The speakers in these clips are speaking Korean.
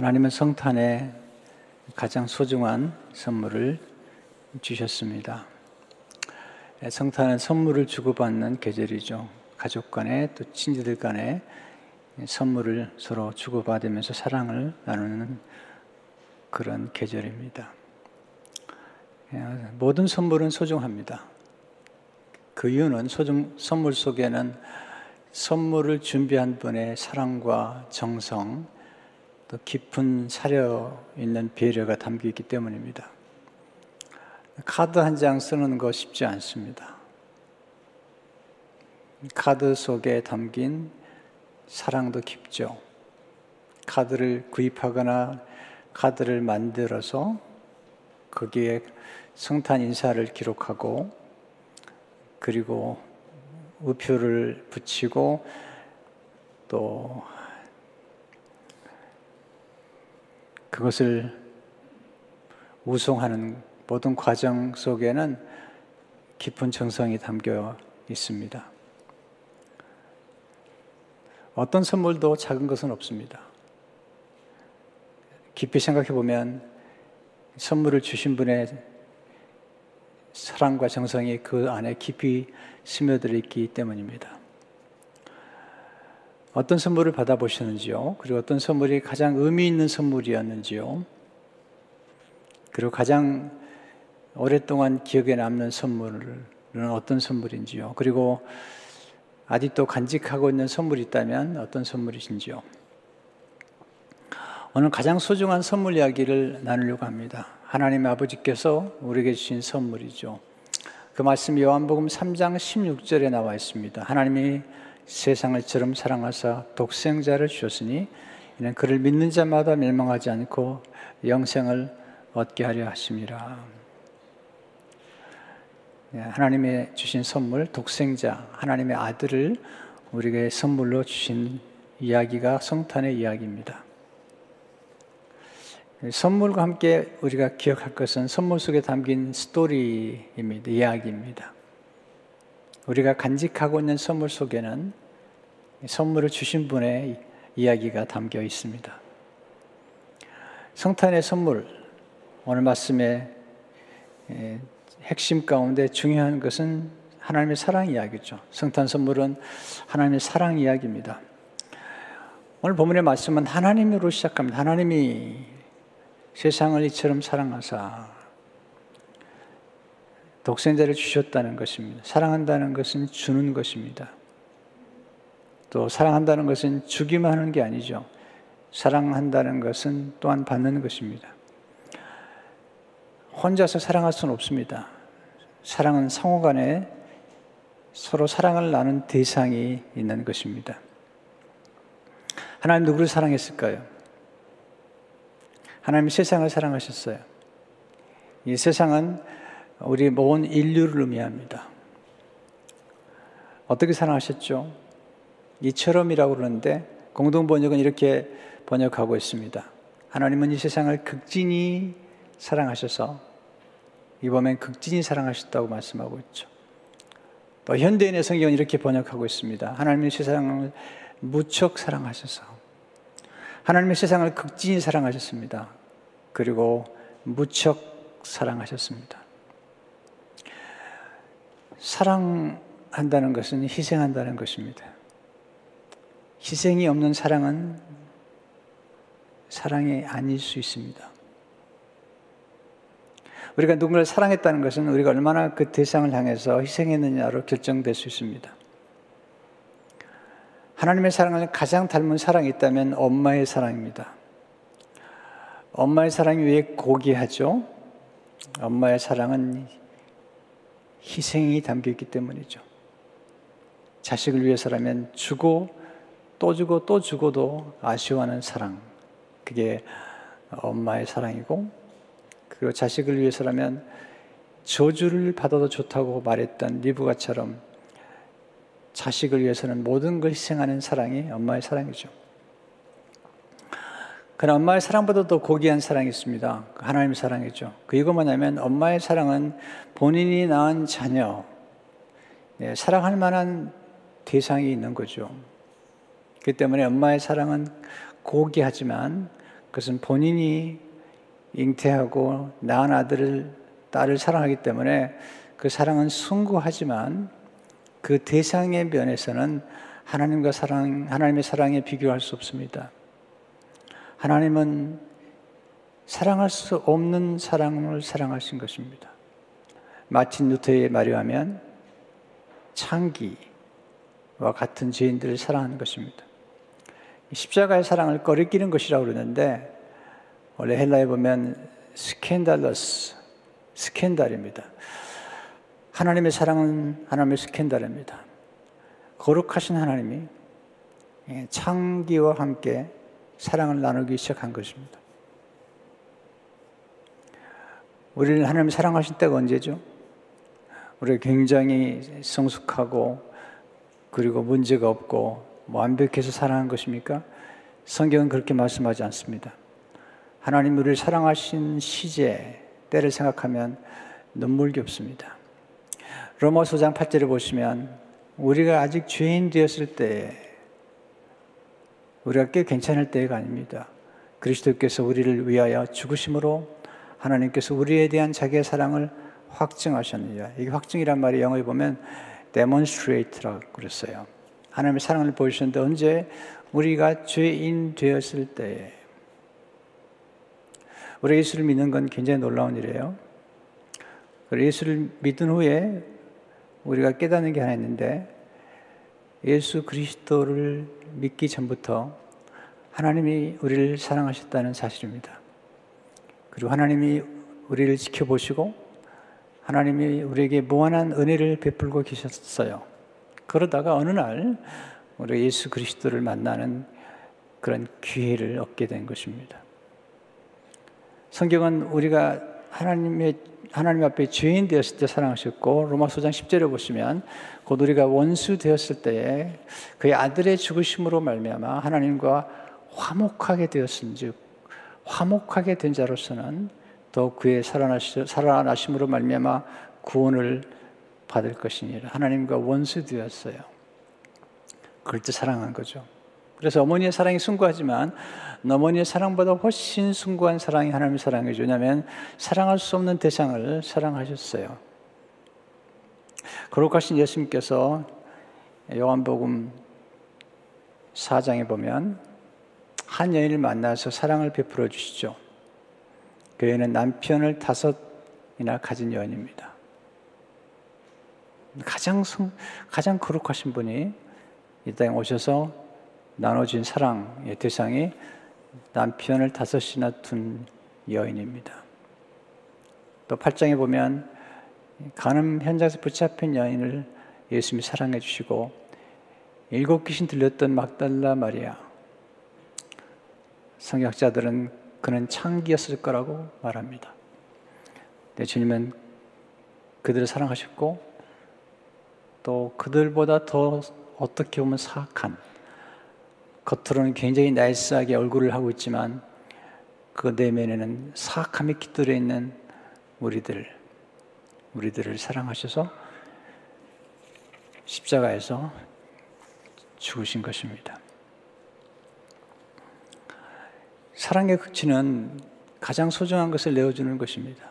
하나님은 성탄에 가장 소중한 선물을 주셨습니다. 성탄은 선물을 주고받는 계절이죠. 가족 간에 또 친지들 간에 선물을 서로 주고받으면서 사랑을 나누는 그런 계절입니다. 모든 선물은 소중합니다. 그 이유는 소중, 선물 속에는 선물을 준비한 분의 사랑과 정성, 또 깊은 사려 있는 배려가 담겨 있기 때문입니다. 카드 한 장 쓰는 거 쉽지 않습니다. 카드 속에 담긴 사랑도 깊죠. 카드를 구입하거나 카드를 만들어서 거기에 성탄 인사를 기록하고 그리고 우표를 붙이고 또 그것을 우송하는 모든 과정 속에는 깊은 정성이 담겨 있습니다. 어떤 선물도 작은 것은 없습니다. 깊이 생각해 보면 선물을 주신 분의 사랑과 정성이 그 안에 깊이 스며들어 있기 때문입니다. 어떤 선물을 받아보셨는지요? 그리고 어떤 선물이 가장 의미 있는 선물이었는지요? 그리고 가장 오랫동안 기억에 남는 선물은 어떤 선물인지요? 그리고 아직도 간직하고 있는 선물이 있다면 어떤 선물이신지요? 오늘 가장 소중한 선물 이야기를 나누려고 합니다. 하나님 아버지께서 우리에게 주신 선물이죠. 그 말씀 요한복음 3장 16절에 나와 있습니다. 하나님이 세상을 처럼 사랑하사 독생자를 주셨으니 이는 그를 믿는 자마다 멸망하지 않고 영생을 얻게 하려 하심이라. 네, 하나님의 주신 선물 독생자 하나님의 아들을 우리에게 선물로 주신 이야기가 성탄의 이야기입니다. 선물과 함께 우리가 기억할 것은 선물 속에 담긴 스토리입니다. 이야기입니다. 우리가 간직하고 있는 선물 속에는 선물을 주신 분의 이야기가 담겨 있습니다. 성탄의 선물, 오늘 말씀의 핵심 가운데 중요한 것은 하나님의 사랑 이야기죠. 성탄 선물은 하나님의 사랑 이야기입니다. 오늘 본문의 말씀은 하나님으로 시작합니다. 하나님이 세상을 이처럼 사랑하사 독생자를 주셨다는 것입니다. 사랑한다는 것은 주는 것입니다. 또 사랑한다는 것은 주기만 하는 게 아니죠. 사랑한다는 것은 또한 받는 것입니다. 혼자서 사랑할 수는 없습니다. 사랑은 상호 간에 서로 사랑을 나눈 대상이 있는 것입니다. 하나님 누구를 사랑했을까요? 하나님 세상을 사랑하셨어요. 이 세상은 우리 모든 인류를 의미합니다. 어떻게 사랑하셨죠? 이처럼이라고 그러는데 공동 번역은 이렇게 번역하고 있습니다. 하나님은 이 세상을 극진히 사랑하셔서 이번엔 극진히 사랑하셨다고 말씀하고 있죠. 또 현대인의 성경은 이렇게 번역하고 있습니다. 하나님의 세상을 무척 사랑하셔서 하나님의 세상을 극진히 사랑하셨습니다. 그리고 무척 사랑하셨습니다. 사랑한다는 것은 희생한다는 것입니다. 희생이 없는 사랑은 사랑이 아닐 수 있습니다. 우리가 누군가를 사랑했다는 것은 우리가 얼마나 그 대상을 향해서 희생했느냐로 결정될 수 있습니다. 하나님의 사랑을 가장 닮은 사랑이 있다면 엄마의 사랑입니다. 엄마의 사랑이 왜 고귀하죠? 엄마의 사랑은 희생이 담겨 있기 때문이죠. 자식을 위해서라면 주고 또 주고 또 주고도 아쉬워하는 사랑. 그게 엄마의 사랑이고, 그리고 자식을 위해서라면 저주를 받아도 좋다고 말했던 리브가처럼 자식을 위해서는 모든 걸 희생하는 사랑이 엄마의 사랑이죠. 그러나 엄마의 사랑보다 더 고귀한 사랑이 있습니다. 그 하나님의 사랑이죠. 그 이거 뭐냐면 엄마의 사랑은 본인이 낳은 자녀, 네, 사랑할 만한 대상이 있는 거죠. 그 때문에 엄마의 사랑은 고귀하지만 그것은 본인이 잉태하고 낳은 아들을 딸을 사랑하기 때문에 그 사랑은 숭고하지만 그 대상의 면에서는 하나님과 사랑, 하나님의 사랑에 비교할 수 없습니다. 하나님은 사랑할 수 없는 사랑을 사랑하신 것입니다. 마틴 루터의 말에 하면 창기와 같은 죄인들을 사랑하는 것입니다. 십자가의 사랑을 꺼리끼는 것이라고 그러는데 원래 헬라에 보면 스캔달러스, 스캔달입니다. 하나님의 사랑은 하나님의 스캔달입니다. 거룩하신 하나님이 창기와 함께 사랑을 나누기 시작한 것입니다. 우리를 하나님 사랑하신 때가 언제죠? 우리가 굉장히 성숙하고 그리고 문제가 없고 완벽해서 사랑한 것입니까? 성경은 그렇게 말씀하지 않습니다. 하나님 우리를 사랑하신 시제, 때를 생각하면 눈물겹습니다. 로마서 장 8절을 보시면 우리가 아직 죄인 되었을 때 우리가 꽤 괜찮을 때가 아닙니다. 그리스도께서 우리를 위하여 죽으심으로 하나님께서 우리에 대한 자기의 사랑을 확증하셨느냐. 이게 확증이란 말이 영어에 보면 demonstrate라고 그랬어요. 하나님의 사랑을 보여주셨는데 언제 우리가 죄인 되었을 때에 우리 예수를 믿는 건 굉장히 놀라운 일이에요. 예수를 믿은 후에 우리가 깨닫는 게 하나 있는데 예수 그리스도를 믿기 전부터 하나님이 우리를 사랑하셨다는 사실입니다. 그리고 하나님이 우리를 지켜보시고 하나님이 우리에게 무한한 은혜를 베풀고 계셨어요. 그러다가 어느 날 우리 예수 그리스도를 만나는 그런 기회를 얻게 된 것입니다. 성경은 우리가 하나님의 하나님 앞에 죄인 되었을 때 사랑하셨고 로마서 장 10절에 보시면 곧 우리가 원수 되었을 때에 그의 아들의 죽으심으로 말미암아 하나님과 화목하게 되었은즉 화목하게 된 자로서는 더 그의 살아나심으로 말미암아 구원을 받을 것이니라 하나님과 원수 되었어요. 그럴 때 사랑한 거죠. 그래서 어머니의 사랑이 숭고하지만 어머니의 사랑보다 훨씬 숭고한 사랑이 하나님의 사랑이죠. 왜냐하면 사랑할 수 없는 대상을 사랑하셨어요. 거룩하신 예수님께서 요한복음 4장에 보면 한 여인을 만나서 사랑을 베풀어 주시죠. 그 여인은 남편을 다섯이나 가진 여인입니다. 가장 가장 거룩하신 분이 이 땅에 오셔서 나눠진 사랑의 대상이 남편을 다섯이나 둔 여인입니다. 또 8장에 보면 간음 현장에서 붙잡힌 여인을 예수님이 사랑해 주시고 일곱 귀신 들렸던 막달라 마리아 성경학자들은 그는 창기였을 거라고 말합니다. 네, 주님은 그들을 사랑하셨고 또 그들보다 더 어떻게 보면 사악한 겉으로는 굉장히 나이스하게 얼굴을 하고 있지만 그 내면에는 사악함이 깃들어 있는 우리들, 우리들을 사랑하셔서 십자가에서 죽으신 것입니다. 사랑의 극치는 가장 소중한 것을 내어주는 것입니다.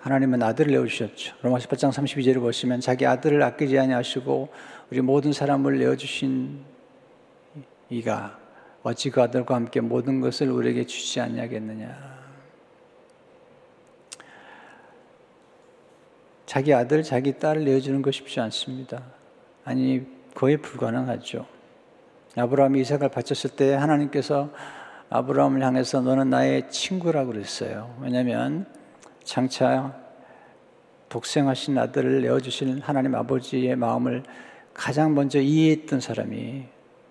하나님은 아들을 내어주셨죠. 로마서 8장 32절을 보시면 자기 아들을 아끼지 아니하시고 우리 모든 사람을 내어주신 이가 어찌 그 아들과 함께 모든 것을 우리에게 주지 않냐겠느냐. 자기 아들, 자기 딸을 내어주는 것 쉽지 않습니다. 아니, 거의 불가능하죠. 아브라함이 이삭을 바쳤을 때 하나님께서 아브라함을 향해서 너는 나의 친구라고 그랬어요. 왜냐하면 장차 독생하신 아들을 내어주신 하나님 아버지의 마음을 가장 먼저 이해했던 사람이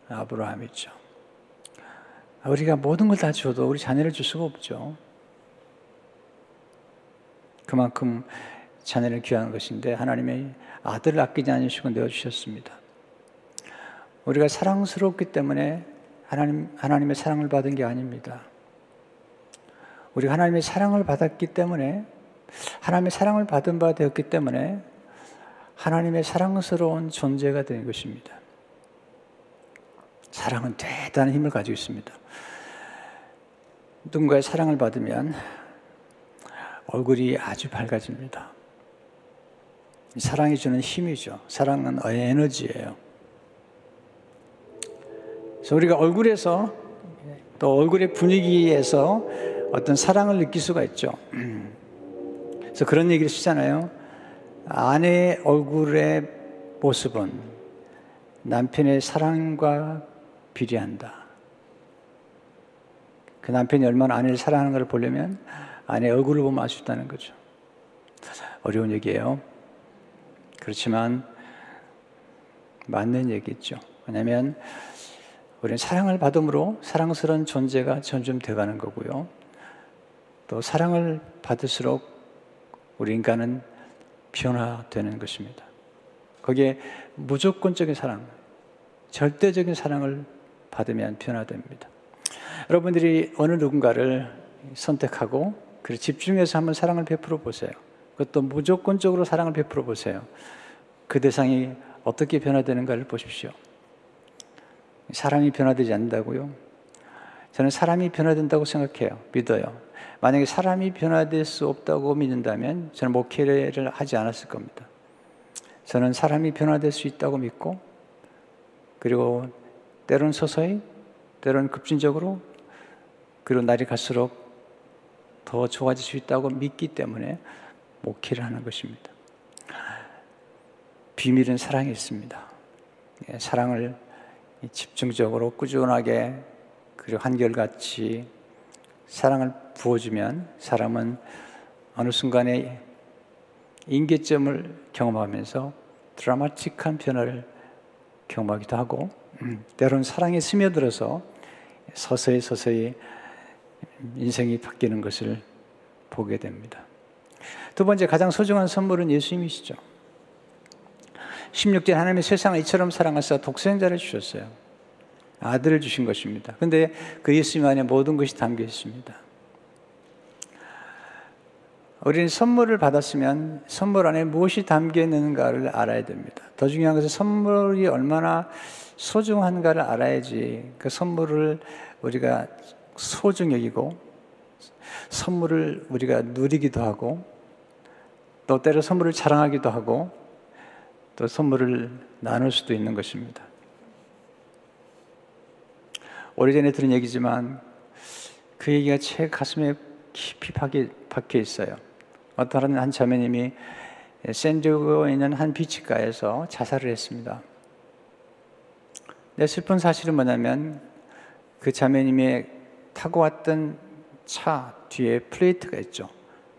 아브라함이죠. 우리가 모든 걸 다 줘도 우리 자녀를 줄 수가 없죠. 그만큼 자녀를 귀한 것인데 하나님의 아들을 아끼지 않으시고 내어주셨습니다. 우리가 사랑스럽기 때문에 하나님, 하나님의 사랑을 받은 게 아닙니다. 우리가 하나님의 사랑을 받았기 때문에 하나님의 사랑을 받은 바 되었기 때문에 하나님의 사랑스러운 존재가 된 것입니다. 사랑은 대단한 힘을 가지고 있습니다. 누군가의 사랑을 받으면 얼굴이 아주 밝아집니다. 사랑이 주는 힘이죠. 사랑은 에너지예요. 그래서 우리가 얼굴에서 또 얼굴의 분위기에서 어떤 사랑을 느낄 수가 있죠. 그래서 그런 얘기를 쓰잖아요. 아내의 얼굴의 모습은 남편의 사랑과 비례한다. 그 남편이 얼마나 아내를 사랑하는 걸 보려면 아내 얼굴을 보면 알 수 있다는 거죠. 어려운 얘기예요. 그렇지만 맞는 얘기죠. 왜냐하면 우리는 사랑을 받음으로 사랑스러운 존재가 점점 되가는 거고요. 또 사랑을 받을수록 우리 인간은 변화되는 것입니다. 거기에 무조건적인 사랑, 절대적인 사랑을 받으면 변화됩니다. 여러분들이 어느 누군가를 선택하고 그리고 집중해서 한번 사랑을 베풀어 보세요. 그것도 무조건적으로 사랑을 베풀어 보세요. 그 대상이 어떻게 변화되는가를 보십시오. 사람이 변화되지 않는다고요? 저는 사람이 변화된다고 생각해요. 믿어요. 만약에 사람이 변화될 수 없다고 믿는다면 저는 목회를 하지 않았을 겁니다. 저는 사람이 변화될 수 있다고 믿고 그리고 때론 서서히 때론 급진적으로 그리고 날이 갈수록 더 좋아질 수 있다고 믿기 때문에 목회를 하는 것입니다. 비밀은 사랑에 있습니다. 예, 사랑을 집중적으로 꾸준하게 그리고 한결같이 사랑을 부어주면 사람은 어느 순간에 인계점을 경험하면서 드라마틱한 변화를 경험하기도 하고 음, 때로는 사랑에 스며들어서 서서히 서서히 인생이 바뀌는 것을 보게 됩니다. 두 번째 가장 소중한 선물은 예수님이시죠. 16절 하나님의 세상을 이처럼 사랑하사 독생자를 주셨어요. 아들을 주신 것입니다. 근데 그 예수님 안에 모든 것이 담겨 있습니다. 우리는 선물을 받았으면 선물 안에 무엇이 담겨 있는가를 알아야 됩니다. 더 중요한 것은 선물이 얼마나 소중한가를 알아야지 그 선물을 우리가 소중 여기고 선물을 우리가 누리기도 하고 또 때로 선물을 자랑하기도 하고 또 선물을 나눌 수도 있는 것입니다. 오래전에 들은 얘기지만 그 얘기가 제 가슴에 깊이 박혀 있어요. 어떤 한 자매님이 샌디에고에 있는 한 비치가에서 자살을 했습니다. 내 슬픈 사실은 뭐냐면 그 자매님이 타고 왔던 차 뒤에 플레이트가 있죠.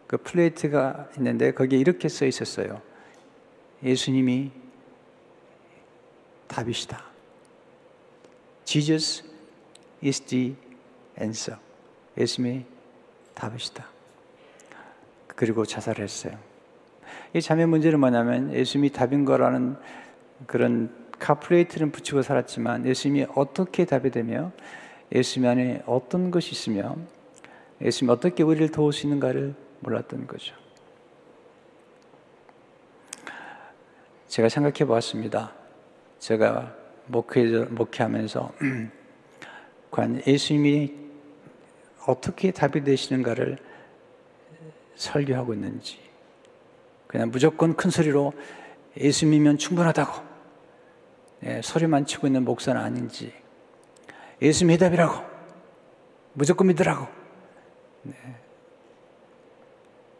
그 플레이트가 있는데 거기에 이렇게 써 있었어요. 예수님이 답이시다. Jesus is the answer. 예수님이 답이시다. 그리고 자살했어요. 이 자매 문제는 뭐냐면 예수님이 답인 거라는 그런 카플레이트는 붙이고 살았지만 예수님이 어떻게 답이 되며 예수님 안에 어떤 것이 있으며 예수님이 어떻게 우리를 도울 수 있는가를 몰랐던 거죠. 제가 생각해 보았습니다. 제가 목회, 목회하면서 과연 예수님이 어떻게 답이 되시는가를 설교하고 있는지 그냥 무조건 큰 소리로 예수님이면 충분하다고 예, 소리만 치고 있는 목사는 아닌지 예수님 해답이라고 무조건 믿으라고 네.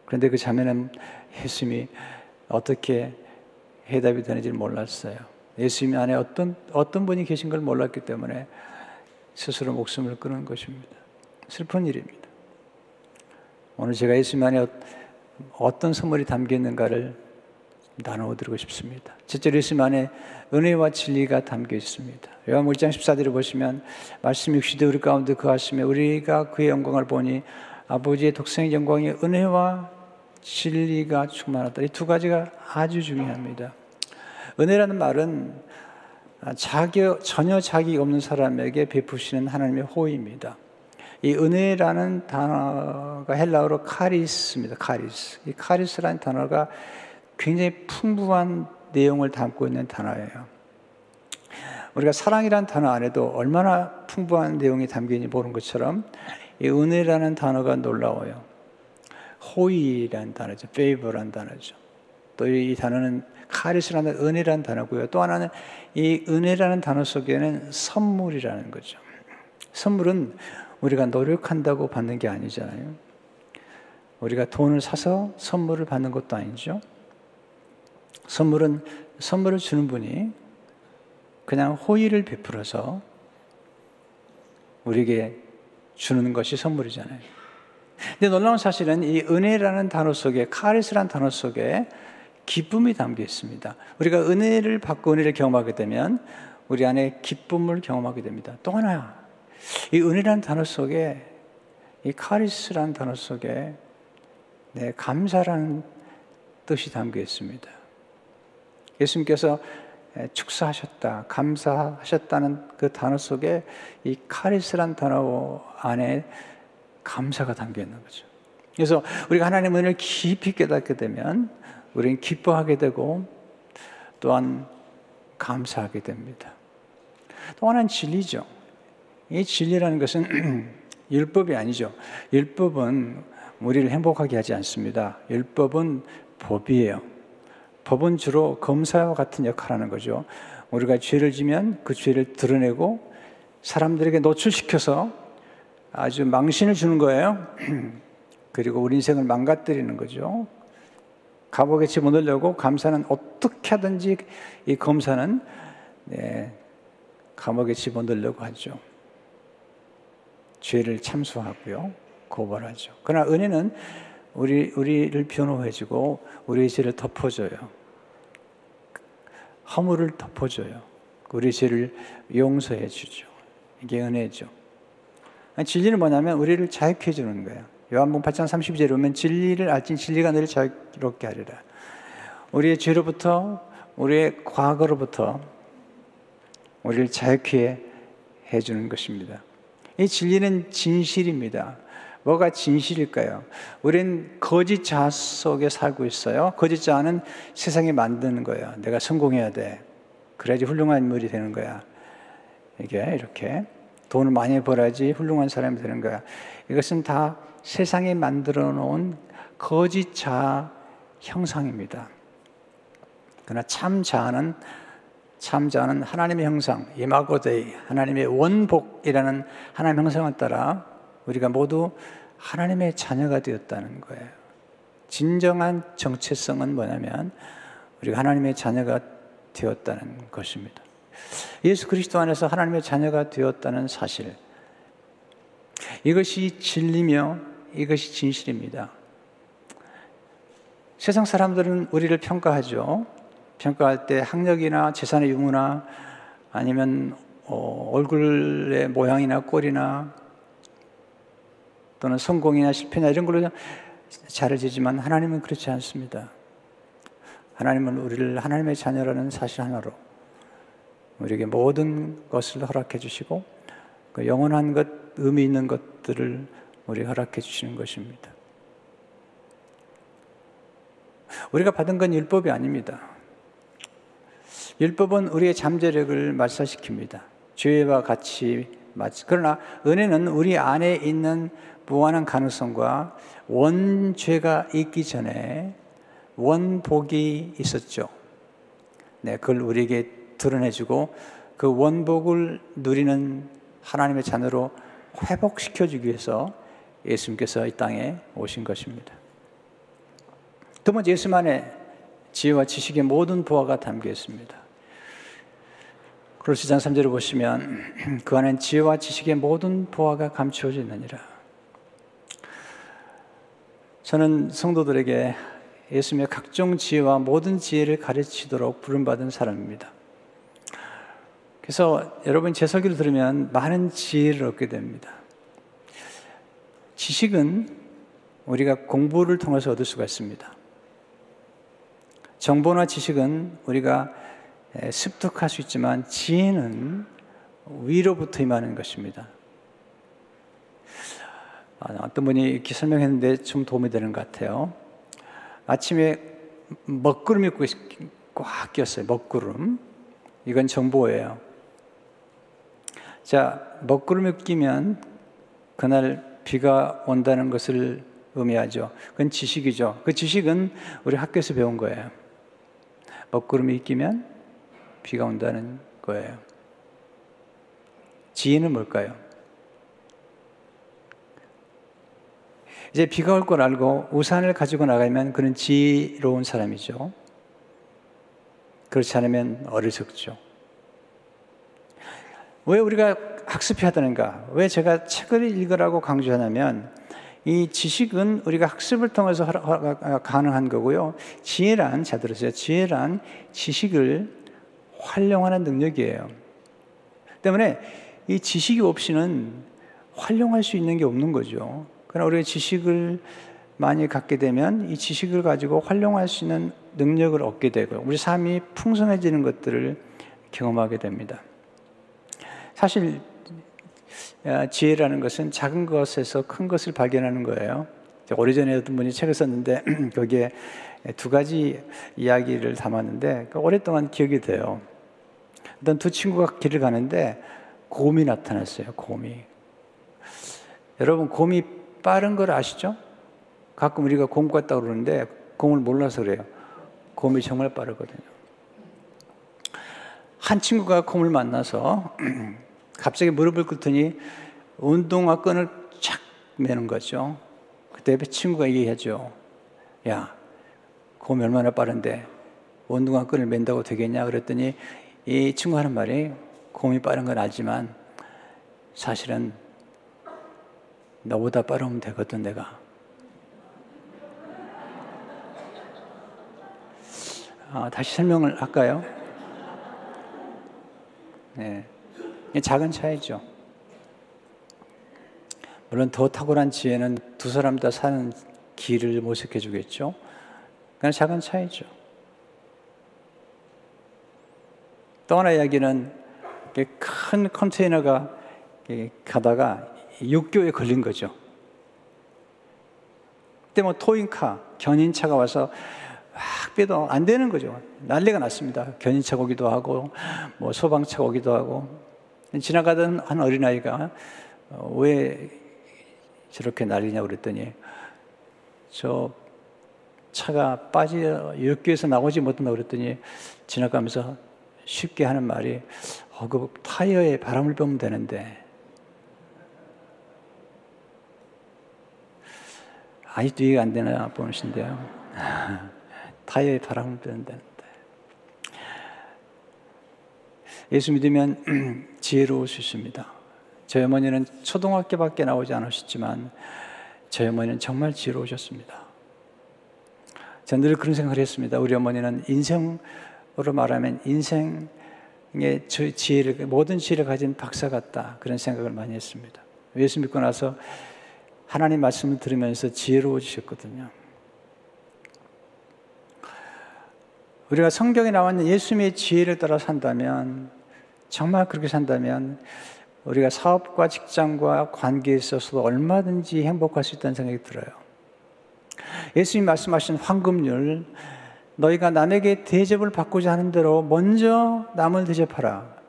그런데 그 자매는 예수님이 어떻게 해답이 되는지 몰랐어요. 예수님 안에 어떤, 어떤 분이 계신 걸 몰랐기 때문에 스스로 목숨을 끊은 것입니다. 슬픈 일입니다. 오늘 제가 예수님 안에 어떤 선물이 담겨 있는가를 나누어 드리고 싶습니다. 첫째 예수님 안에 은혜와 진리가 담겨 있습니다. 요한 1장 14절을 보시면 말씀 육시대 우리 가운데 그하시며 우리가 그의 영광을 보니 아버지의 독생의 영광이 은혜와 진리가 충만하다. 이 두 가지가 아주 중요합니다. 은혜라는 말은 자기, 전혀 자기 없는 사람에게 베푸시는 하나님의 호의입니다. 이 은혜라는 단어가 헬라어로 카리스입니다. 카리스. 이 카리스라는 단어가 굉장히 풍부한 내용을 담고 있는 단어예요. 우리가 사랑이란 단어 안에도 얼마나 풍부한 내용이 담겨 있는지 모르는 것처럼 이 은혜라는 단어가 놀라워요. 호의라는 단어죠. favor라는 단어죠. 또 이 단어는 카리스라는 은혜라는 단어고요. 또 하나는 이 은혜라는 단어 속에는 선물이라는 거죠. 선물은 우리가 노력한다고 받는 게 아니잖아요. 우리가 돈을 사서 선물을 받는 것도 아니죠. 선물은 선물을 주는 분이 그냥 호의를 베풀어서 우리에게 주는 것이 선물이잖아요. 근데 놀라운 사실은 이 은혜라는 단어 속에 카리스라는 단어 속에 기쁨이 담겨 있습니다. 우리가 은혜를 받고 은혜를 경험하게 되면 우리 안에 기쁨을 경험하게 됩니다. 또 하나, 이 은혜라는 단어 속에 이 카리스라는 단어 속에 네, 감사라는 뜻이 담겨 있습니다. 예수님께서 축사하셨다, 감사하셨다는 그 단어 속에 이 카리스란 단어 안에 감사가 담겨 있는 거죠. 그래서 우리가 하나님의 은혜를 깊이 깨닫게 되면 우리는 기뻐하게 되고 또한 감사하게 됩니다. 또 하나는 진리죠. 이 진리라는 것은 율법이 아니죠. 율법은 우리를 행복하게 하지 않습니다. 율법은 법이에요. 법은 주로 검사와 같은 역할을 하는 거죠. 우리가 죄를 지면 그 죄를 드러내고 사람들에게 노출시켜서 아주 망신을 주는 거예요. 그리고 우리 인생을 망가뜨리는 거죠. 감옥에 집어넣으려고 감사는 어떻게 하든지 이 검사는 네, 감옥에 집어넣으려고 하죠. 죄를 참수하고요. 고발하죠. 그러나 은혜는 우리, 우리를 변호해주고 우리의 죄를 덮어줘요. 허물을 덮어줘요. 우리 죄를 용서해주죠. 이게 은혜죠. 진리는 뭐냐면 우리를 자유케 해주는 거예요. 요한복음 8장 30절에 보면 진리를 알진 진리가 너를 자유롭게 하리라. 우리의 죄로부터 우리의 과거로부터 우리를 자유케 해 주는 것입니다. 이 진리는 진실입니다. 뭐가 진실일까요? 우린 거짓 자 속에 살고 있어요. 거짓 자는 세상에 만드는 거예요. 내가 성공해야 돼. 그래야지 훌륭한 인물이 되는 거야. 이게 이렇게 돈을 많이 벌어야지 훌륭한 사람이 되는 거야. 이것은 다 세상에 만들어 놓은 거짓 자 형상입니다. 그러나 참 자는 참 자는 하나님의 형상, 이마고데이, 하나님의 원복이라는 하나님의 형상을 따라 우리가 모두 하나님의 자녀가 되었다는 거예요. 진정한 정체성은 뭐냐면 우리가 하나님의 자녀가 되었다는 것입니다. 예수 그리스도 안에서 하나님의 자녀가 되었다는 사실. 이것이 진리며 이것이 진실입니다. 세상 사람들은 우리를 평가하죠. 평가할 때 학력이나 재산의 유무나 아니면 어, 얼굴의 모양이나 꼴이나 또는 성공이나 실패나 이런 걸로 잘해지지만 하나님은 그렇지 않습니다. 하나님은 우리를 하나님의 자녀라는 사실 하나로 우리에게 모든 것을 허락해 주시고 그 영원한 것, 의미 있는 것들을 우리 허락해 주시는 것입니다. 우리가 받은 건 율법이 아닙니다. 율법은 우리의 잠재력을 말살시킵니다. 죄와 같이 맞. 그러나 은혜는 우리 안에 있는 무한한 가능성과 원죄가 있기 전에 원복이 있었죠. 네, 그걸 우리에게 드러내주고 그 원복을 누리는 하나님의 자녀로 회복시켜주기 위해서 예수님께서 이 땅에 오신 것입니다. 두 번째 예수만의 지혜와 지식의 모든 보화가 담겨 있습니다. 그로시장 3절을 보시면 그 안엔 지혜와 지식의 모든 보화가 감추어져 있느니라. 저는 성도들에게 예수님의 각종 지혜와 모든 지혜를 가르치도록 부름받은 사람입니다. 그래서 여러분 제 설교를 들으면 많은 지혜를 얻게 됩니다. 지식은 우리가 공부를 통해서 얻을 수가 있습니다. 정보나 지식은 우리가 습득할 수 있지만 지혜는 위로부터 임하는 것입니다. 아, 어떤 분이 이렇게 설명했는데 좀 도움이 되는 것 같아요. 아침에 먹구름이 꽉 꼈어요. 먹구름. 이건 정보예요. 자, 먹구름이 끼면 그날 비가 온다는 것을 의미하죠. 그건 지식이죠. 그 지식은 우리 학교에서 배운 거예요. 먹구름이 끼면 비가 온다는 거예요. 지혜는 뭘까요? 이제 비가 올 걸 알고 우산을 가지고 나가면 그는 지혜로운 사람이죠. 그렇지 않으면 어리석죠. 왜 우리가 학습해야 되는가? 왜 제가 책을 읽으라고 강조하냐면 이 지식은 우리가 학습을 통해서 가능한 거고요. 지혜란, 잘 들으세요. 지혜란 지식을 활용하는 능력이에요. 때문에 이 지식이 없이는 활용할 수 있는 게 없는 거죠. 그러나 우리가 지식을 많이 갖게 되면 이 지식을 가지고 활용할 수 있는 능력을 얻게 되고 우리 삶이 풍성해지는 것들을 경험하게 됩니다. 사실 지혜라는 것은 작은 것에서 큰 것을 발견하는 거예요. 오래전에 어떤 분이 책을 썼는데 거기에 두 가지 이야기를 담았는데 그 오랫동안 기억이 돼요. 어떤 두 친구가 길을 가는데 곰이 나타났어요. 곰이. 여러분 곰이 빠른 걸 아시죠? 가끔 우리가 곰 같다고 그러는데 곰을 몰라서 그래요. 곰이 정말 빠르거든요. 한 친구가 곰을 만나서 갑자기 무릎을 꿇더니 운동화 끈을 착 매는 거죠. 그때 친구가 얘기하죠. 야, 곰이 얼마나 빠른데 운동화 끈을 맨다고 되겠냐? 그랬더니 이 친구 하는 말이 곰이 빠른 건 알지만 사실은 너보다 빠르면 되거든, 내가. 아, 다시 설명을 할까요? 네. 작은 차이죠. 물론 더 탁월한 지혜는 두 사람 다 사는 길을 모색해 주겠죠. 그냥 작은 차이죠. 또 하나 이야기는 큰 컨테이너가 가다가 육교에 걸린 거죠. 그때 뭐 토인카, 견인차가 와서 막 빼도 안 되는 거죠. 난리가 났습니다. 견인차 오기도 하고, 뭐 소방차 오기도 하고. 지나가던 한 어린아이가 어, 왜 저렇게 난리냐 그랬더니 저 차가 빠져 육교에서 나오지 못한다고 그랬더니 지나가면서 쉽게 하는 말이 어, 그 타이어에 바람을 빼면 되는데 아직도 이해가 안 되나 보시는데요. 타이어에 바람을 빼면 되는데. 예수 믿으면 지혜로울 수 있습니다. 저희 어머니는 초등학교밖에 나오지 않으셨지만 저희 어머니는 정말 지혜로우셨습니다. 저는 늘 그런 생각을 했습니다. 우리 어머니는 인생으로 말하면 인생의 지혜를, 모든 지혜를 가진 박사 같다. 그런 생각을 많이 했습니다. 예수 믿고 나서 하나님 말씀을 들으면서 지혜로워지셨거든요. 우리가 성경에 나와 있는 예수님의 지혜를 따라 산다면, 정말 그렇게 산다면, 우리가 사업과 직장과 관계에 있어서도 얼마든지 행복할 수 있다는 생각이 들어요. 예수님 말씀하신 황금률, 너희가 남에게 대접을 받고자 하는 대로 먼저 남을 대접하라.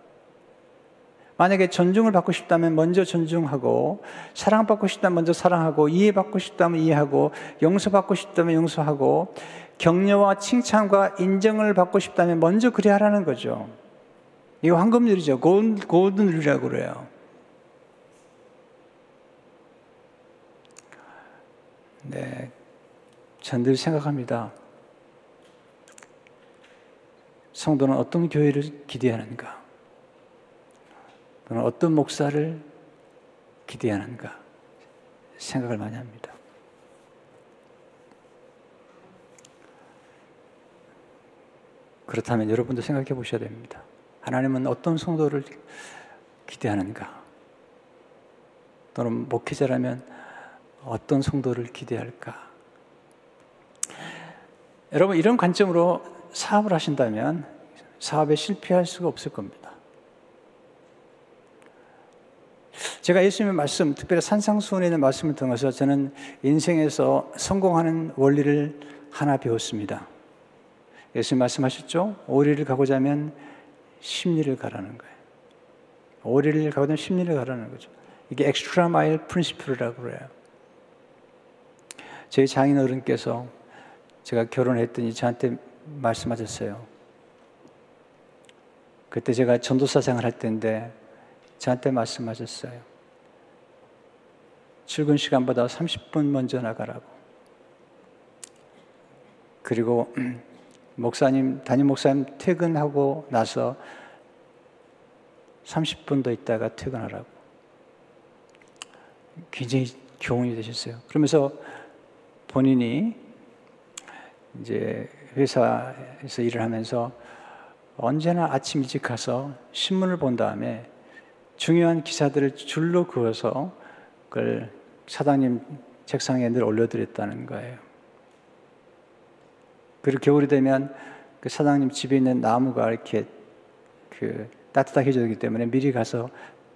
만약에 존중을 받고 싶다면 먼저 존중하고, 사랑받고 싶다면 먼저 사랑하고, 이해받고 싶다면 이해하고, 용서받고 싶다면 용서하고, 격려와 칭찬과 인정을 받고 싶다면 먼저 그래 하라는 거죠. 이거 황금률이죠. 골든 룰이라고 그래요. 네. 전 늘 생각합니다. 성도는 어떤 교회를 기대하는가? 또는 어떤 목사를 기대하는가? 생각을 많이 합니다. 그렇다면 여러분도 생각해 보셔야 됩니다. 하나님은 어떤 성도를 기대하는가? 또는 목회자라면 어떤 성도를 기대할까? 여러분, 이런 관점으로 사업을 하신다면 사업에 실패할 수가 없을 겁니다. 제가 예수님의 말씀, 특별히 산상수훈에 있는 말씀을 통해서 저는 인생에서 성공하는 원리를 하나 배웠습니다. 예수님 말씀하셨죠? 오리를 가고자 하면 십리를 가라는 거예요. 오리를 하면 십리를 가라는 거죠. 이게 extra mile principle이라고 그래요. 저희 장인 어른께서 제가 결혼했더니 저한테 말씀하셨어요. 그때 제가 전도사 생활할 때인데 저한테 말씀하셨어요. 출근 시간보다 30분 먼저 나가라고. 그리고 목사님, 담임 목사님 퇴근하고 나서 30분 더 있다가 퇴근하라고. 굉장히 교훈이 되셨어요. 그러면서 본인이 이제 회사에서 일을 하면서 언제나 아침 일찍 가서 신문을 본 다음에 중요한 기사들을 줄로 그어서 그걸 사장님 책상에 늘 올려드렸다는 거예요. 그리고 겨울이 되면 그 사장님 집에 있는 나무가 이렇게 그 따뜻하게 해주기 때문에 미리 가서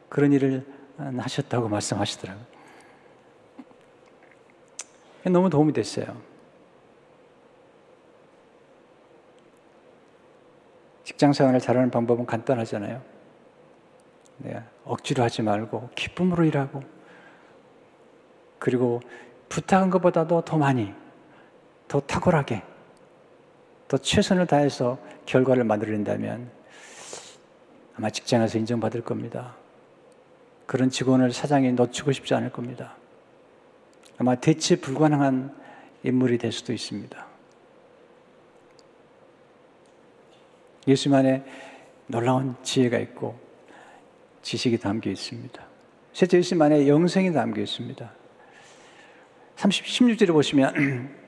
그런 일을 하셨다고 말씀하시더라고요. 너무 도움이 됐어요. 직장 생활을 잘하는 방법은 간단하잖아요. 네, 억지로 하지 말고 기쁨으로 일하고 그리고 부탁한 것보다도 더 많이, 더 탁월하게, 더 최선을 다해서 결과를 만들어낸다면 아마 직장에서 인정받을 겁니다. 그런 직원을 사장이 놓치고 싶지 않을 겁니다. 아마 대체 불가능한 인물이 될 수도 있습니다. 안에 놀라운 지혜가 있고 지식이 담겨 있습니다. 셋째 안에 영생이 담겨 있습니다. 30, 16절에 보시면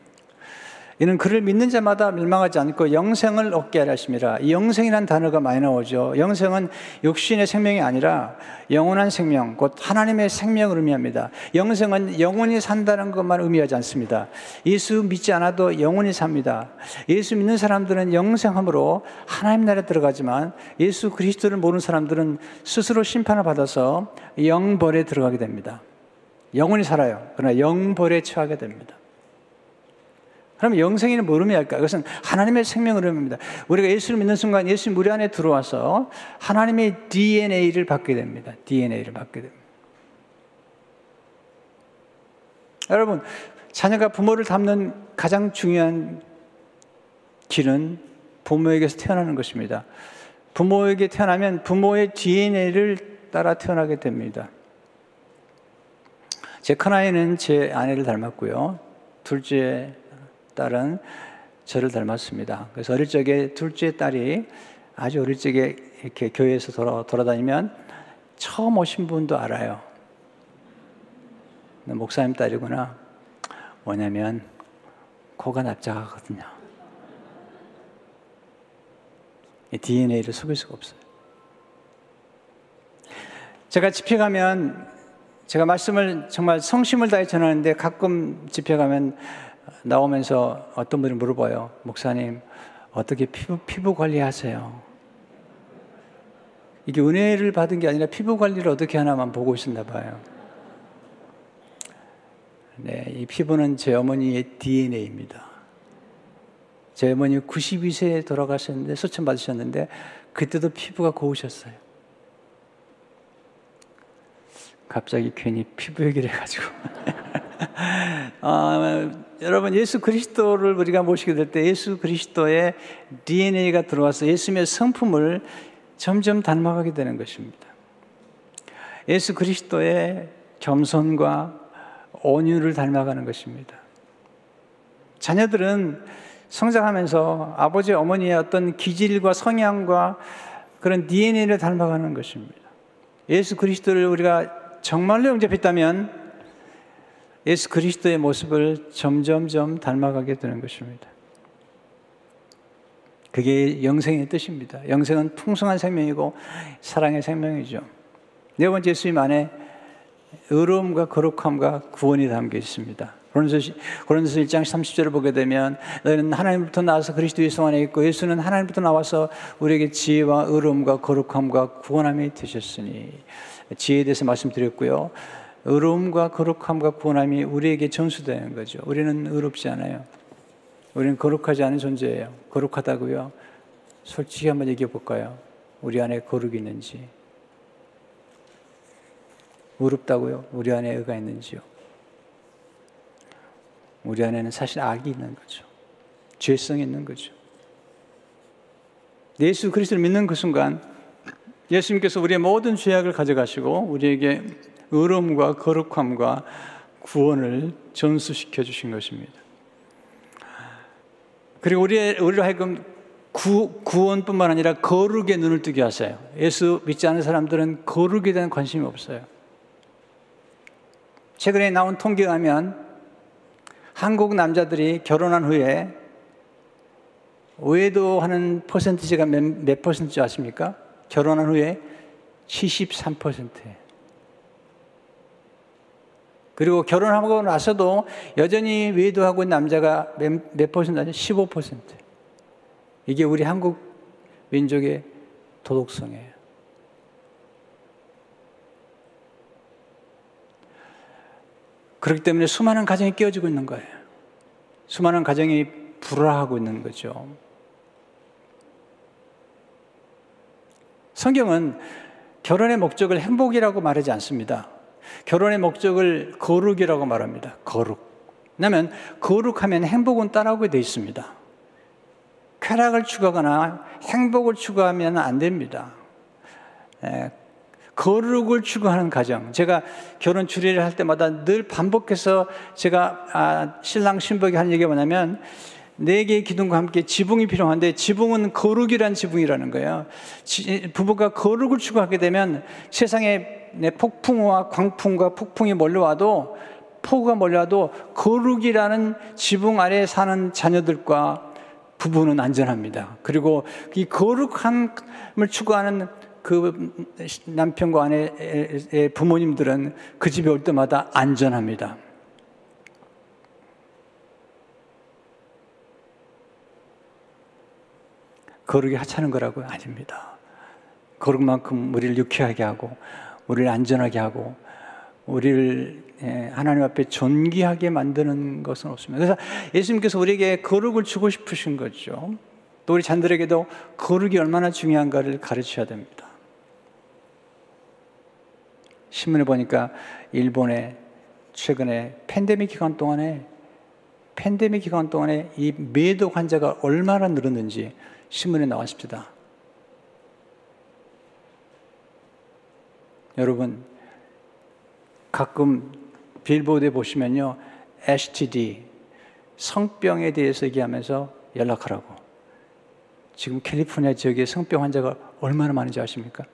이는 그를 믿는 자마다 멸망하지 않고 영생을 얻게 하려 하심이라. 이 영생이라는 단어가 많이 나오죠. 영생은 육신의 생명이 아니라 영원한 생명, 곧 하나님의 생명을 의미합니다. 영생은 영원히 산다는 것만 의미하지 않습니다. 예수 믿지 않아도 영원히 삽니다. 예수 믿는 사람들은 영생함으로 하나님 나라에 들어가지만 예수 그리스도를 모르는 사람들은 스스로 심판을 받아서 영벌에 들어가게 됩니다. 영원히 살아요. 그러나 영벌에 처하게 됩니다. 그러면 영생이는 뭘 의미할까? 그것은 하나님의 생명을 의미합니다. 우리가 예수를 믿는 순간 예수 우리 안에 들어와서 하나님의 DNA를 받게 됩니다. DNA를 받게 됩니다. 여러분, 자녀가 부모를 닮는 가장 중요한 길은 부모에게서 태어나는 것입니다. 부모에게 태어나면 부모의 DNA를 따라 태어나게 됩니다. 제 큰아이는 제 아내를 닮았고요. 둘째 딸은 저를 닮았습니다. 그래서 어릴 적에 둘째 딸이 아주 어릴 적에 이렇게 교회에서 돌아, 돌아다니면 처음 오신 분도 알아요. 목사님 딸이구나. 뭐냐면 코가 납작하거든요. DNA를 속일 수가 없어요. 제가 집회 가면 제가 말씀을 정말 성심을 다해 전하는데 가끔 집회 가면 나오면서 어떤 분이 물어봐요. 목사님, 어떻게 피부, 피부 관리하세요? 이게 은혜를 받은 게 아니라 피부 관리를 어떻게 하나만 보고 있었나 봐요. 네, 이 피부는 제 어머니의 DNA입니다. 제 어머니 92세에 돌아가셨는데, 소천 받으셨는데, 그때도 피부가 고우셨어요. 갑자기 괜히 피부 얘기를 해가지고. 아, 여러분 예수 그리스도를 우리가 모시게 될 때 예수 그리스도의 DNA가 들어와서 예수님의 성품을 점점 닮아가게 되는 것입니다. 예수 그리스도의 겸손과 온유를 닮아가는 것입니다. 자녀들은 성장하면서 아버지 어머니의 어떤 기질과 성향과 그런 DNA를 닮아가는 것입니다. 예수 그리스도를 우리가 정말로 영접했다면 예수 그리스도의 모습을 점점점 닮아가게 되는 것입니다. 그게 영생의 뜻입니다. 영생은 풍성한 생명이고 사랑의 생명이죠. 네 번째 예수님 안에 의로움과 거룩함과 구원이 담겨 있습니다. 고린도서 1장 30절을 보게 되면 너희는 하나님부터 나와서 그리스도 예수 안에 있고 예수는 하나님부터 나와서 우리에게 지혜와 의로움과 거룩함과 구원함이 되셨으니 지혜에 대해서 말씀드렸고요. 의로움과 거룩함과 구원함이 우리에게 전수되는 거죠. 우리는 의롭지 않아요. 우리는 거룩하지 않은 존재예요. 거룩하다고요? 솔직히 한번 얘기해 볼까요? 우리 안에 거룩이 있는지. 어렵다고요? 우리 안에 의가 있는지요? 우리 안에는 사실 악이 있는 거죠. 죄성이 있는 거죠. 예수 그리스도를 믿는 그 순간 예수님께서 우리의 모든 죄악을 가져가시고 우리에게 의로움과 거룩함과 구원을 전수시켜 주신 것입니다. 그리고 우리의, 우리로 하여금 구, 구원뿐만 아니라 거룩에 눈을 뜨게 하세요. 예수 믿지 않는 사람들은 거룩에 대한 관심이 없어요. 최근에 나온 통계에 하면 한국 남자들이 결혼한 후에 외도하는 퍼센트지가 몇, 몇 퍼센트 아십니까? 결혼한 후에 73%예요. 그리고 결혼하고 나서도 여전히 외도하고 있는 남자가 몇, 몇 퍼센트 아니요 15%. 이게 우리 한국 민족의 도덕성이에요. 그렇기 때문에 수많은 가정이 깨어지고 있는 거예요. 수많은 가정이 불화하고 있는 거죠. 성경은 결혼의 목적을 행복이라고 말하지 않습니다. 결혼의 목적을 거룩이라고 말합니다. 거룩. 왜냐하면 거룩하면 행복은 따라오게 돼 있습니다. 쾌락을 추구하거나 행복을 추구하면 안 됩니다. 에, 거룩을 추구하는 가정. 제가 결혼 주례를 할 때마다 늘 반복해서 제가 아, 신랑 신부에게 하는 얘기가 뭐냐면 네 개의 기둥과 함께 지붕이 필요한데 지붕은 거룩이란 지붕이라는 거예요. 지, 부부가 거룩을 추구하게 되면 세상에 폭풍과 광풍과 폭풍이 몰려와도 폭우가 몰려와도 거룩이라는 지붕 아래에 사는 자녀들과 부부는 안전합니다. 그리고 이 거룩함을 추구하는 그 남편과 아내의 부모님들은 그 집에 올 때마다 안전합니다. 거룩이 하찮은 거라고 아닙니다. 거룩만큼 우리를 유쾌하게 하고, 우리를 안전하게 하고, 우리를 예, 하나님 앞에 존귀하게 만드는 것은 없습니다. 그래서 예수님께서 우리에게 거룩을 주고 싶으신 거죠. 또 우리 잔들에게도 거룩이 얼마나 중요한가를 가르쳐야 됩니다. 신문에 보니까 일본에 최근에 팬데믹 기간 동안에 팬데믹 기간 동안에 이 매독 환자가 얼마나 늘었는지 신문에 나왔습니다. 여러분 가끔 빌보드에 보시면요 STD 성병에 대해서 얘기하면서 연락하라고 지금 캘리포니아 지역에 성병 환자가 얼마나 많은지 아십니까?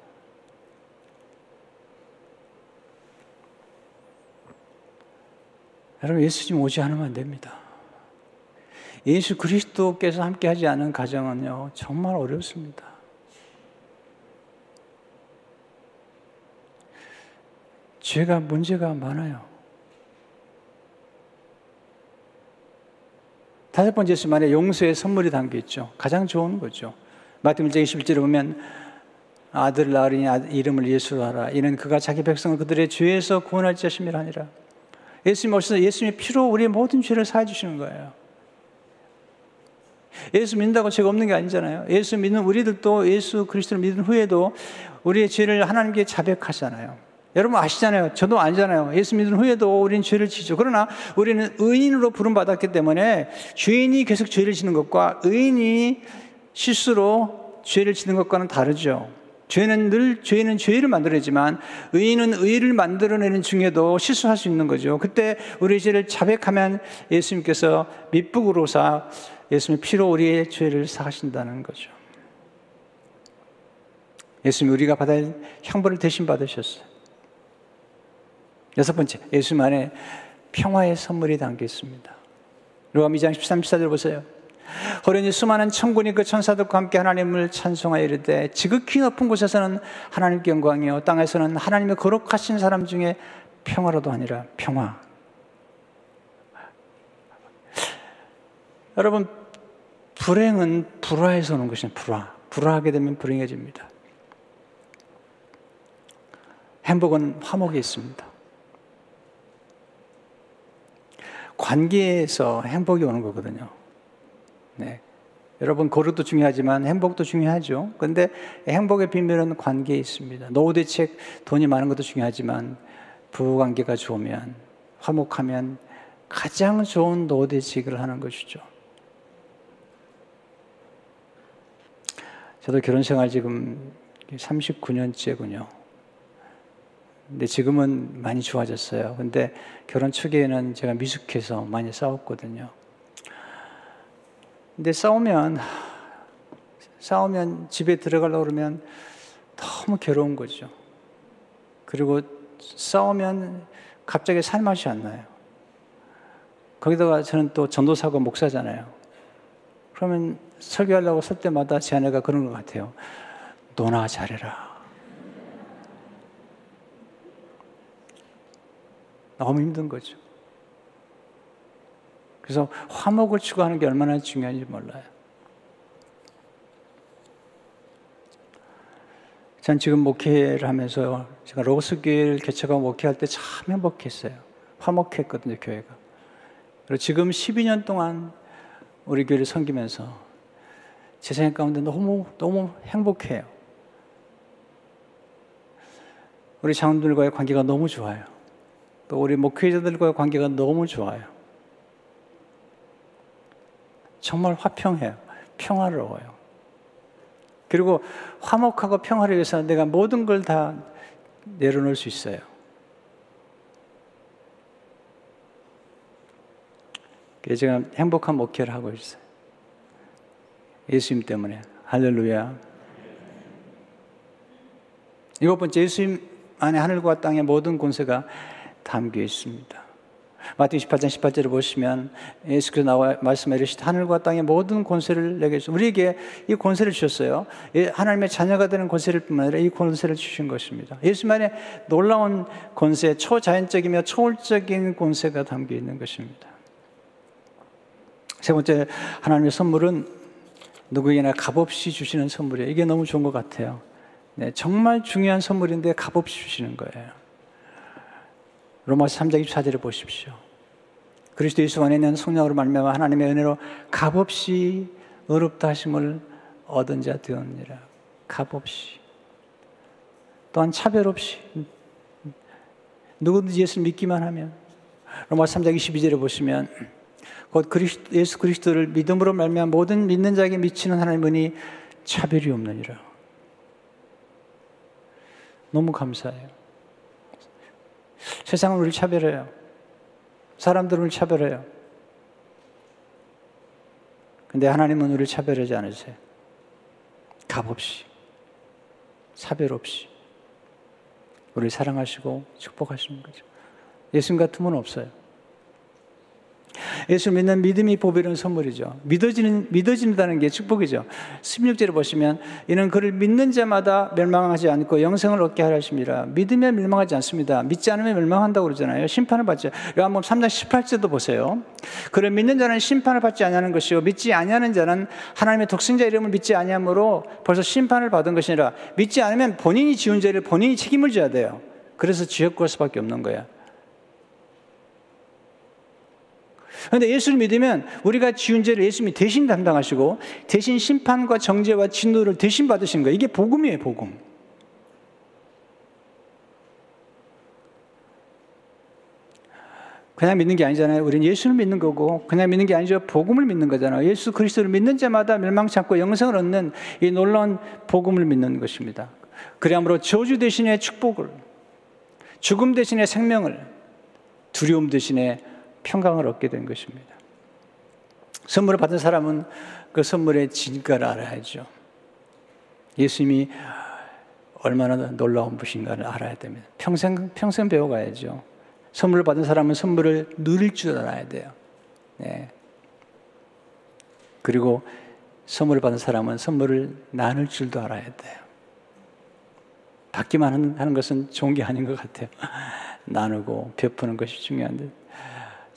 여러분 예수님 오지 않으면 안 됩니다. 예수 그리스도께서 함께 하지 않은 가정은요 정말 어렵습니다. 죄가 문제가 많아요. 다섯 번째 수 만에 용서의 선물이 담겨 있죠. 가장 좋은 거죠. 마태복음 21절에 보면 아들 낳으니 이름을 예수로 하라. 이는 그가 자기 백성을 그들의 죄에서 구원할 자심이라 하니라. 예수님 오셔서 예수님의 피로 우리의 모든 죄를 사해 주시는 거예요. 예수 믿는다고 죄가 없는 게 아니잖아요. 예수 믿는 우리들도 예수 그리스도를 믿은 후에도 우리의 죄를 하나님께 자백하잖아요. 여러분 아시잖아요. 저도 알잖아요. 예수 믿은 후에도 우리는 죄를 지죠. 그러나 우리는 의인으로 부름받았기 때문에 죄인이 계속 죄를 지는 것과 의인이 실수로 죄를 지는 것과는 다르죠. 죄는 늘 죄는 죄를 만들어내지만 의인은 의를 만들어내는 중에도 실수할 수 있는 거죠. 그때 우리 죄를 자백하면 예수님께서 밑북으로사 예수님 피로 우리의 죄를 사하신다는 거죠. 예수님 우리가 받을 형벌을 대신 받으셨어요. 여섯 번째, 예수님 안에 평화의 선물이 담겨 있습니다. 로마 2장 13, 14절 보세요. 호련히 수많은 천군이 그 천사들과 함께 하나님을 찬송하여 이르되 지극히 높은 곳에서는 하나님께 영광이요 땅에서는 하나님의 거룩하신 사람 중에 평화로도 아니라 평화. 여러분 불행은 불화에서 오는 것이 불화. 불화하게 되면 불행해집니다. 행복은 화목에 있습니다. 관계에서 행복이 오는 거거든요. 네. 여러분 거룩도 중요하지만 행복도 중요하죠. 근데 행복의 비밀은 관계에 있습니다. 노후 대책 돈이 많은 것도 중요하지만 부부 관계가 좋으면 화목하면 가장 좋은 노대직을 하는 것이죠. 저도 결혼 생활 지금 39년째군요. 근데 지금은 많이 좋아졌어요. 근데 결혼 초기에는 제가 미숙해서 많이 싸웠거든요. 근데 싸우면, 싸우면 집에 들어가려고 그러면 너무 괴로운 거죠. 그리고 싸우면 갑자기 살맛이 안 나요. 거기다가 저는 또 전도사고 목사잖아요. 그러면 설교하려고 설 때마다 제 아내가 그런 것 같아요. 너나 잘해라. 너무 힘든 거죠. 그래서 화목을 추구하는 게 얼마나 중요한지 몰라요. 전 지금 목회를 하면서 제가 로스교회를 개척하고 목회할 때 참 행복했어요. 화목했거든요, 교회가. 그리고 지금 12년 동안 우리 교회를 섬기면서 제 생각 가운데 너무, 너무 행복해요. 우리 장로들과의 관계가 너무 좋아요. 또 우리 목회자들과의 관계가 너무 좋아요. 정말 화평해요. 평화로워요. 그리고 화목하고 평화를 위해서 내가 모든 걸 다 내려놓을 수 있어요. 제가 행복한 목회를 하고 있어요. 예수님 때문에. 할렐루야. 일곱 번째, 예수님 안에 하늘과 땅의 모든 권세가 담겨 있습니다. 마태 28장 18절을 보시면 예수께서 나와 말씀해 주시되 하늘과 땅의 모든 권세를 내게 주셨 우리에게 이 권세를 주셨어요. 예, 하나님의 자녀가 되는 권세를 뿐만 아니라 이 권세를 주신 것입니다. 예수만의 놀라운 권세, 초자연적이며 초월적인 권세가 담겨 있는 것입니다. 세 번째 하나님의 선물은 누구에게나 값없이 주시는 선물이에요. 이게 너무 좋은 것 같아요. 네, 정말 중요한 선물인데 값없이 주시는 거예요. 로마서 3장 24절을 보십시오. 그리스도 예수 안에 있는 성령으로 말미암아 하나님의 은혜로 값없이 의롭다 하심을 얻은 자 되었느니라. 값없이. 또한 차별 없이 누구든지 예수 믿기만 하면 로마서 3장 22절에 보시면 곧 그리스도, 예수 그리스도를 믿음으로 말미암아 모든 믿는 자에게 미치는 하나님의 은이 차별이 없느니라. 너무 감사해요. 세상은 우리를 차별해요. 사람들은 우리를 차별해요. 근데 하나님은 우리를 차별하지 않으세요. 값 없이, 차별 없이 우리를 사랑하시고 축복하시는 거죠. 예수님 같은 분 없어요. 예수 믿는 믿음이 보배로운 선물이죠. 믿어지는, 믿어진다는 게 축복이죠. 16절에 보시면, 이는 그를 믿는 자마다 멸망하지 않고 영생을 얻게 하려 하십니다. 믿으면 멸망하지 않습니다. 믿지 않으면 멸망한다고 그러잖아요. 심판을 받죠. 요한복음 3장 18절도 보세요. 그를 믿는 자는 심판을 받지 아니하는 것이요. 믿지 아니하는 자는 하나님의 독생자 이름을 믿지 아니함으로 벌써 심판을 받은 것이라. 믿지 않으면 본인이 지은 죄를 본인이 책임을 져야 돼요. 그래서 지옥 갈 수밖에 없는 거야. 그런데 예수를 믿으면 우리가 지은 죄를 예수님이 대신 담당하시고 대신 심판과 정죄와 진노를 대신 받으신 거예요. 이게 복음이에요, 복음. 그냥 믿는 게 아니잖아요. 우리는 예수를 믿는 거고 그냥 믿는 게 아니죠. 복음을 믿는 거잖아요. 예수 그리스도를 믿는 자마다 멸망치 않고 영생을 얻는 이 놀라운 복음을 믿는 것입니다. 그러므로 저주 대신의 축복을 죽음 대신의 생명을 두려움 대신의 평강을 얻게 된 것입니다. 선물을 받은 사람은 그 선물의 진가를 알아야죠. 예수님이 얼마나 놀라운 분인가를 알아야 됩니다. 평생, 평생 배워가야죠. 선물을 받은 사람은 선물을 누릴 줄 알아야 돼요. 네. 그리고 선물을 받은 사람은 선물을 나눌 줄도 알아야 돼요. 받기만 하는 것은 좋은 게 아닌 것 같아요. 나누고 베푸는 것이 중요한데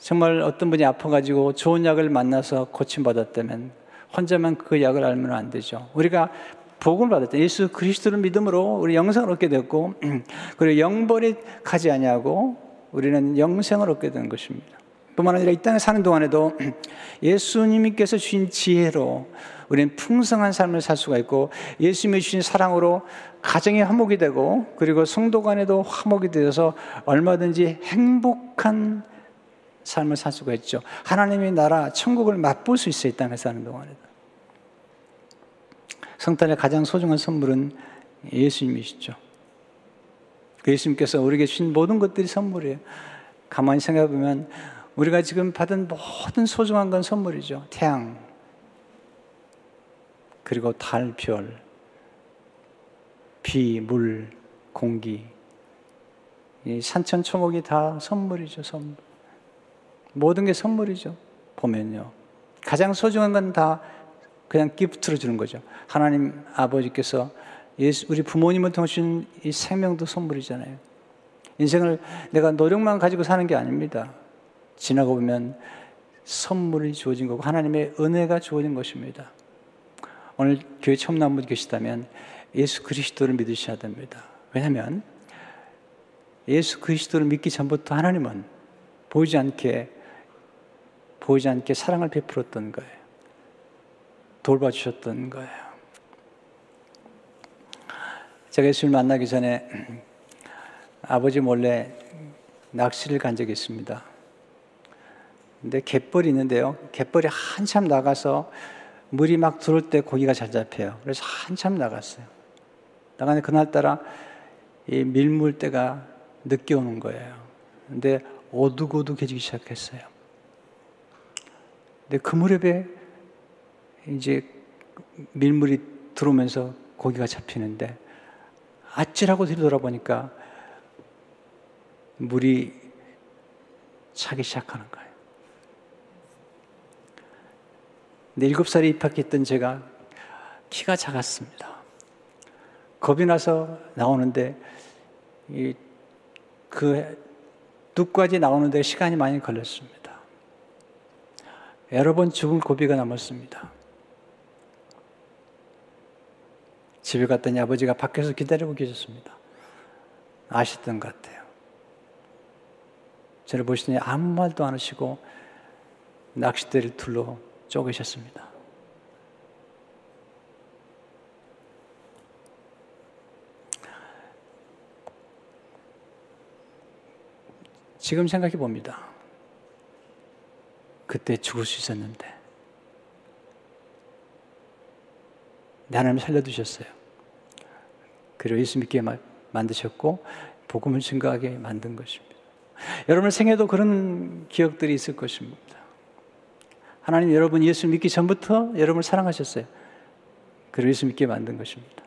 정말 어떤 분이 아파가지고 좋은 약을 만나서 고침받았다면 혼자만 그 약을 알면 안 되죠. 우리가 복음을 받았다. 예수 그리스도를 믿음으로 우리 영생을 얻게 됐고, 그리고 영벌이 가지 아니하고 우리는 영생을 얻게 된 것입니다. 뿐만 아니라 이 땅에 사는 동안에도 예수님께서 주신 지혜로 우리는 풍성한 삶을 살 수가 있고 예수님이 주신 사랑으로 가정이 화목이 되고 그리고 성도 간에도 화목이 되어서 얼마든지 행복한 삶을 살 수가 있죠. 하나님의 나라, 천국을 맛볼 수 있어요. 이 땅에 사는 동안에도. 성탄의 가장 소중한 선물은 예수님이시죠. 그 예수님께서 우리에게 주신 모든 것들이 선물이에요. 가만히 생각해 보면 우리가 지금 받은 모든 소중한 건 선물이죠. 태양, 그리고 달, 별, 비, 물, 공기, 이 산천 초목이 다 선물이죠, 선물. 모든 게 선물이죠. 보면요. 가장 소중한 건 다 그냥 기프트로 주는 거죠. 하나님 아버지께서 예수, 우리 부모님을 통해 이 생명도 선물이잖아요. 인생을 내가 노력만 가지고 사는 게 아닙니다. 지나고 보면 선물이 주어진 거고 하나님의 은혜가 주어진 것입니다. 오늘 교회 처음 나온 분 계시다면 예수 그리스도를 믿으셔야 됩니다. 왜냐하면 예수 그리스도를 믿기 전부터 하나님은 보이지 않게 보이지 않게 사랑을 베풀었던 거예요. 돌봐주셨던 거예요. 제가 예수를 만나기 전에 아버지 몰래 낚시를 간 적이 있습니다. 근데 갯벌이 있는데요. 갯벌이 한참 나가서 물이 막 들어올 때 고기가 잘 잡혀요. 그래서 한참 나갔어요. 나가는 그날따라 이 밀물때가 늦게 오는 거예요. 근데 오두고두해지기 시작했어요. 근데 그 무렵에 이제 밀물이 들어오면서 고기가 잡히는데 아찔하고 뒤돌아보니까 물이 차기 시작하는 거예요. 근데 일곱 살에 입학했던 제가 키가 작았습니다. 겁이 나서 나오는데 그 뚝까지 나오는데 시간이 많이 걸렸습니다. 여러 번 죽을 고비가 남았습니다. 집에 갔더니 아버지가 밖에서 기다리고 계셨습니다. 아셨던 것 같아요. 저를 보시더니 아무 말도 안 하시고 낚싯대를 둘러 쪼개셨습니다. 지금 생각해 봅니다. 그때 죽을 수 있었는데. 하나님 살려두셨어요. 그리고 예수 믿게 만드셨고, 복음을 증거하게 만든 것입니다. 여러분 생에도 그런 기억들이 있을 것입니다. 하나님 여러분 예수 믿기 전부터 여러분을 사랑하셨어요. 그리고 예수 믿게 만든 것입니다.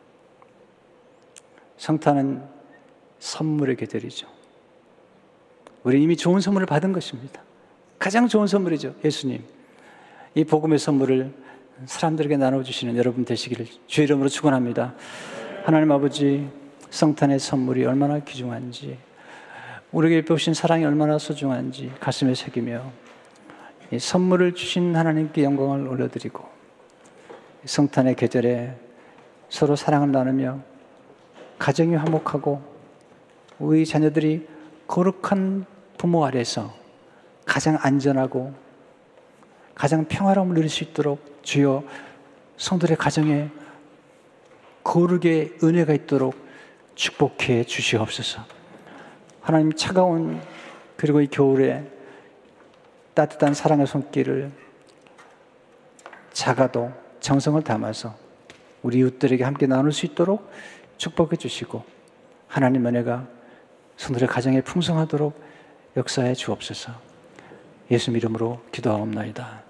성탄은 선물의 계절이죠. 우리 이미 좋은 선물을 받은 것입니다. 가장 좋은 선물이죠. 예수님. 이 복음의 선물을 사람들에게 나눠주시는 여러분 되시기를 주의 이름으로 축원합니다. 하나님 아버지 성탄의 선물이 얼마나 귀중한지 우리에게 베신 사랑이 얼마나 소중한지 가슴에 새기며 이 선물을 주신 하나님께 영광을 올려드리고 성탄의 계절에 서로 사랑을 나누며 가정이 화목하고 우리 자녀들이 거룩한 부모 아래서 가장 안전하고 가장 평화로움을 누릴 수 있도록 주여 성들의 가정에 거룩의 은혜가 있도록 축복해 주시옵소서. 하나님 차가운 그리고 이 겨울에 따뜻한 사랑의 손길을 작아도 정성을 담아서 우리 이웃들에게 함께 나눌 수 있도록 축복해 주시고 하나님 은혜가 성들의 가정에 풍성하도록 역사해 주옵소서. 예수 이름으로 기도하옵나이다.